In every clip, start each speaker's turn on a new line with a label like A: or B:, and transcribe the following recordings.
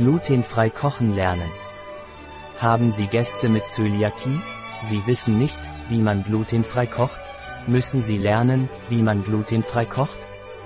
A: Glutenfrei kochen lernen. Haben Sie Gäste mit Zöliakie? Sie wissen nicht, wie man glutenfrei kocht? Müssen Sie lernen, wie man glutenfrei kocht?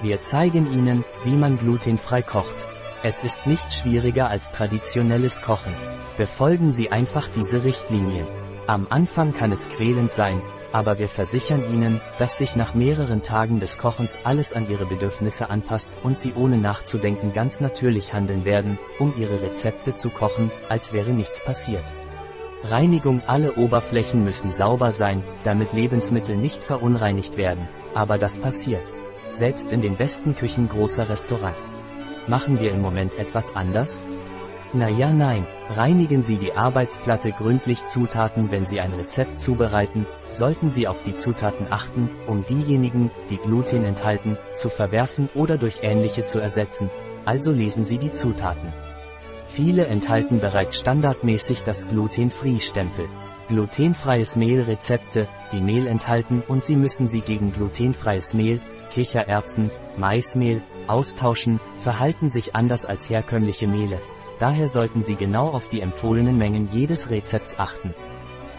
A: Wir zeigen Ihnen, wie man glutenfrei kocht. Es ist nicht schwieriger als traditionelles Kochen. Befolgen Sie einfach diese Richtlinien. Am Anfang kann es quälend sein, aber wir versichern Ihnen, dass sich nach mehreren Tagen des Kochens alles an Ihre Bedürfnisse anpasst und Sie ohne nachzudenken ganz natürlich handeln werden, um Ihre Rezepte zu kochen, als wäre nichts passiert. Reinigung Alle Oberflächen müssen sauber sein, damit Lebensmittel nicht verunreinigt werden, aber das passiert. Selbst in den besten Küchen großer Restaurants. Machen wir im Moment etwas anders? Na ja nein, reinigen Sie die Arbeitsplatte gründlich Zutaten Wenn Sie ein Rezept zubereiten, sollten Sie auf die Zutaten achten, um diejenigen, die Gluten enthalten, zu verwerfen oder durch ähnliche zu ersetzen, also lesen Sie die Zutaten. Viele enthalten bereits standardmäßig das Gluten-Free-Stempel. Glutenfreies Mehl Rezepte, die Mehl enthalten und Sie müssen sie gegen glutenfreies Mehl, Kichererbsen, Maismehl, austauschen, verhalten sich anders als herkömmliche Mehle, daher sollten Sie genau auf die empfohlenen Mengen jedes Rezepts achten.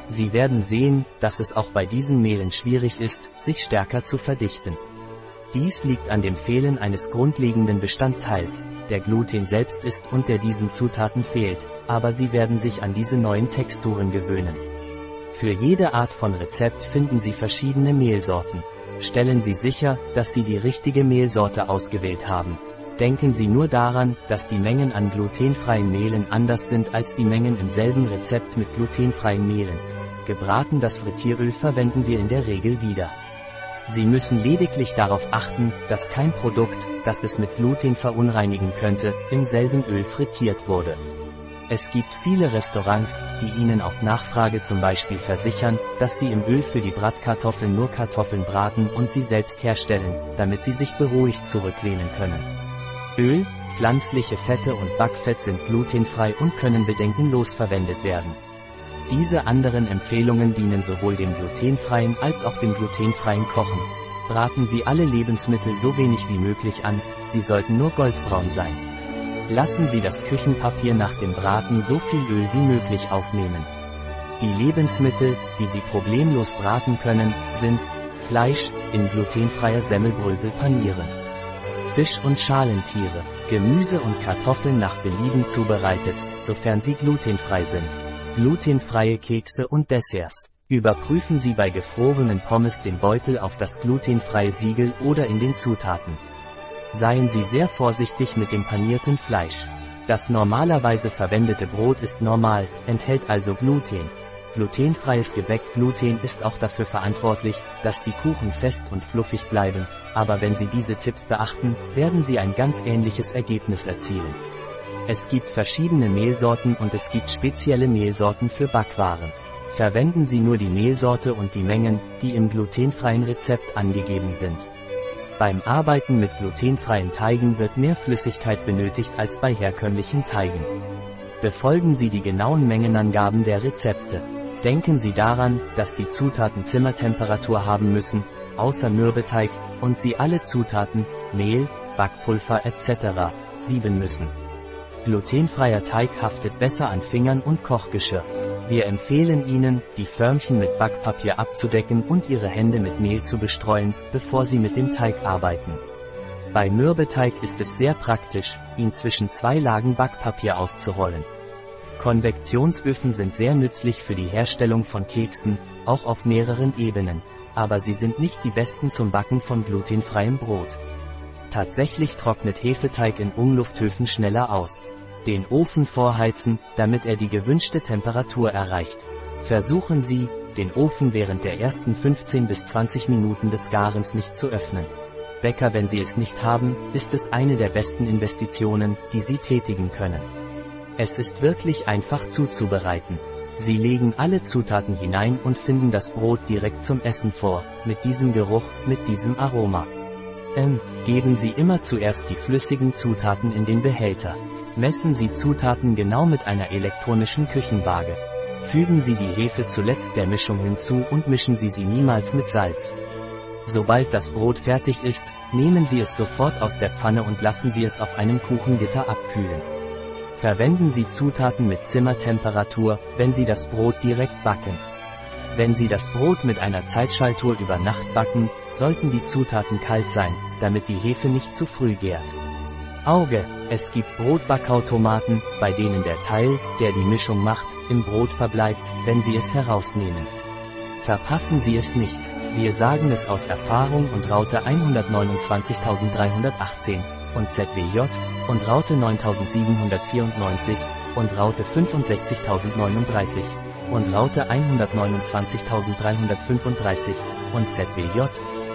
A: Sie werden sehen, dass es auch bei diesen Mehlen schwierig ist, sich stärker zu verdichten. Dies liegt an dem Fehlen eines grundlegenden Bestandteils, der Gluten selbst ist und der diesen Zutaten fehlt, aber Sie werden sich an diese neuen Texturen gewöhnen. Für jede Art von Rezept finden Sie verschiedene Mehlsorten. Stellen Sie sicher, dass Sie die richtige Mehlsorte ausgewählt haben. Denken Sie nur daran, dass die Mengen an glutenfreien Mehlen anders sind als die Mengen im selben Rezept mit glutenfreien Mehlen. Gebraten das Frittieröl verwenden wir in der Regel wieder. Sie müssen lediglich darauf achten, dass kein Produkt, das es mit Gluten verunreinigen könnte, im selben Öl frittiert wurde. Es gibt viele Restaurants, die Ihnen auf Nachfrage zum Beispiel versichern, dass sie im Öl für die Bratkartoffeln nur Kartoffeln braten und sie selbst herstellen, damit sie sich beruhigt zurücklehnen können. Öl, pflanzliche Fette und Backfett sind glutenfrei und können bedenkenlos verwendet werden. Diese anderen Empfehlungen dienen sowohl dem glutenfreien als auch dem glutenfreien Kochen. Braten Sie alle Lebensmittel so wenig wie möglich an, sie sollten nur goldbraun sein. Lassen Sie das Küchenpapier nach dem Braten so viel Öl wie möglich aufnehmen. Die Lebensmittel, die Sie problemlos braten können, sind Fleisch, in glutenfreier Semmelbrösel panieren. Fisch und Schalentiere, Gemüse und Kartoffeln nach Belieben zubereitet, sofern sie glutenfrei sind. Glutenfreie Kekse und Desserts. Überprüfen Sie bei gefrorenen Pommes den Beutel auf das glutenfreie Siegel oder in den Zutaten. Seien Sie sehr vorsichtig mit dem panierten Fleisch. Das normalerweise verwendete Brot ist normal, enthält also Gluten. Glutenfreies Gebäck Gluten ist auch dafür verantwortlich, dass die Kuchen fest und fluffig bleiben, aber wenn Sie diese Tipps beachten, werden Sie ein ganz ähnliches Ergebnis erzielen. Es gibt verschiedene Mehlsorten und es gibt spezielle Mehlsorten für Backwaren. Verwenden Sie nur die Mehlsorte und die Mengen, die im glutenfreien Rezept angegeben sind. Beim Arbeiten mit glutenfreien Teigen wird mehr Flüssigkeit benötigt als bei herkömmlichen Teigen. Befolgen Sie die genauen Mengenangaben der Rezepte. Denken Sie daran, dass die Zutaten Zimmertemperatur haben müssen, außer Mürbeteig, und Sie alle Zutaten, Mehl, Backpulver etc. sieben müssen. Glutenfreier Teig haftet besser an Fingern und Kochgeschirr. Wir empfehlen Ihnen, die Förmchen mit Backpapier abzudecken und Ihre Hände mit Mehl zu bestreuen, bevor Sie mit dem Teig arbeiten. Bei Mürbeteig ist es sehr praktisch, ihn zwischen zwei Lagen Backpapier auszurollen. Konvektionsöfen sind sehr nützlich für die Herstellung von Keksen, auch auf mehreren Ebenen, aber sie sind nicht die besten zum Backen von glutenfreiem Brot. Tatsächlich trocknet Hefeteig in Umlufthöfen schneller aus. Den Ofen vorheizen, damit er die gewünschte Temperatur erreicht. Versuchen Sie, den Ofen während der ersten 15 bis 20 Minuten des Garens nicht zu öffnen. Bäcker, wenn Sie es nicht haben, ist es eine der besten Investitionen, die Sie tätigen können. Es ist wirklich einfach zuzubereiten. Sie legen alle Zutaten hinein und finden das Brot direkt zum Essen vor, mit diesem Geruch, mit diesem Aroma. Ähm, geben Sie immer zuerst die flüssigen Zutaten in den Behälter. Messen Sie Zutaten genau mit einer elektronischen Küchenwaage. Fügen Sie die Hefe zuletzt der Mischung hinzu und mischen Sie sie niemals mit Salz. Sobald das Brot fertig ist, nehmen Sie es sofort aus der Pfanne und lassen Sie es auf einem Kuchengitter abkühlen. Verwenden Sie Zutaten mit Zimmertemperatur, wenn Sie das Brot direkt backen. Wenn Sie das Brot mit einer Zeitschaltuhr über Nacht backen, sollten die Zutaten kalt sein, damit die Hefe nicht zu früh gärt. Auge, es gibt Brotbackautomaten, bei denen der Teil, der die Mischung macht, im Brot verbleibt, wenn Sie es herausnehmen. Verpassen Sie es nicht. Wir sagen es aus Erfahrung und Raute 129318 und ZWJ und Raute 9794 und Raute 65039 und Raute 129335 und ZWJ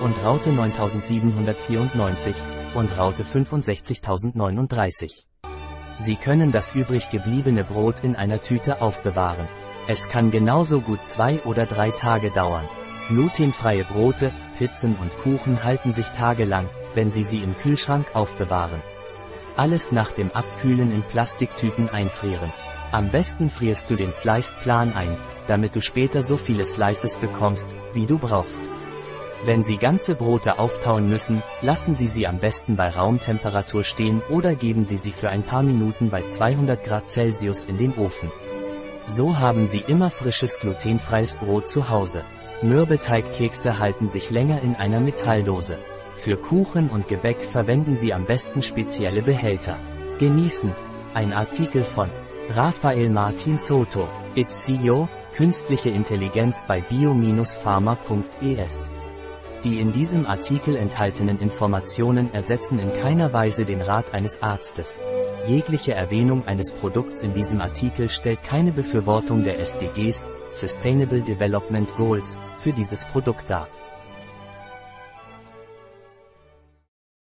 A: und Raute 9794 und Raute 65039. Sie können das übrig gebliebene Brot in einer Tüte aufbewahren. Es kann genauso gut zwei oder drei Tage dauern. Glutenfreie Brote, Pizzen und Kuchen halten sich tagelang, wenn Sie sie im Kühlschrank aufbewahren. Alles nach dem Abkühlen in Plastiktüten einfrieren. Am besten frierst du den Sliced-Plan ein, damit du später so viele Slices bekommst, wie du brauchst. Wenn Sie ganze Brote auftauen müssen, lassen Sie sie am besten bei Raumtemperatur stehen oder geben Sie sie für ein paar Minuten bei 200 Grad Celsius in den Ofen. So haben Sie immer frisches glutenfreies Brot zu Hause. Mürbeteigkekse halten sich länger in einer Metalldose. Für Kuchen und Gebäck verwenden Sie am besten spezielle Behälter. Genießen. Ein Artikel von Rafael Martin Soto. It's CEO, Künstliche Intelligenz bei bio-pharma.es. Die in diesem Artikel enthaltenen Informationen ersetzen in keiner Weise den Rat eines Arztes. Jegliche Erwähnung eines Produkts in diesem Artikel stellt keine Befürwortung der SDGs, Sustainable Development Goals, für dieses Produkt dar.